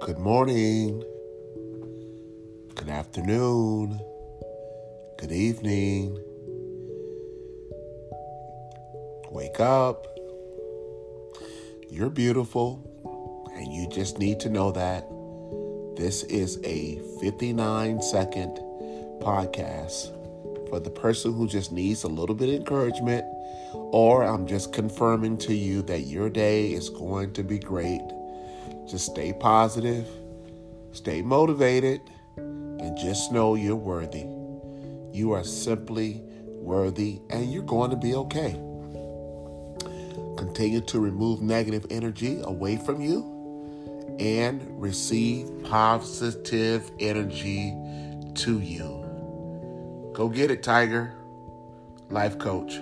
Good morning. Good afternoon. Good evening. Wake up. You're beautiful, and you just need to know that. This is a 59 second podcast for the person who just needs a little bit of encouragement, or I'm just confirming to you that your day is going to be great. Just stay positive, stay motivated, and just know you're worthy. You are simply worthy, and you're going to be okay. Continue to remove negative energy away from you and receive positive energy to you. Go get it, Tiger. Life coach.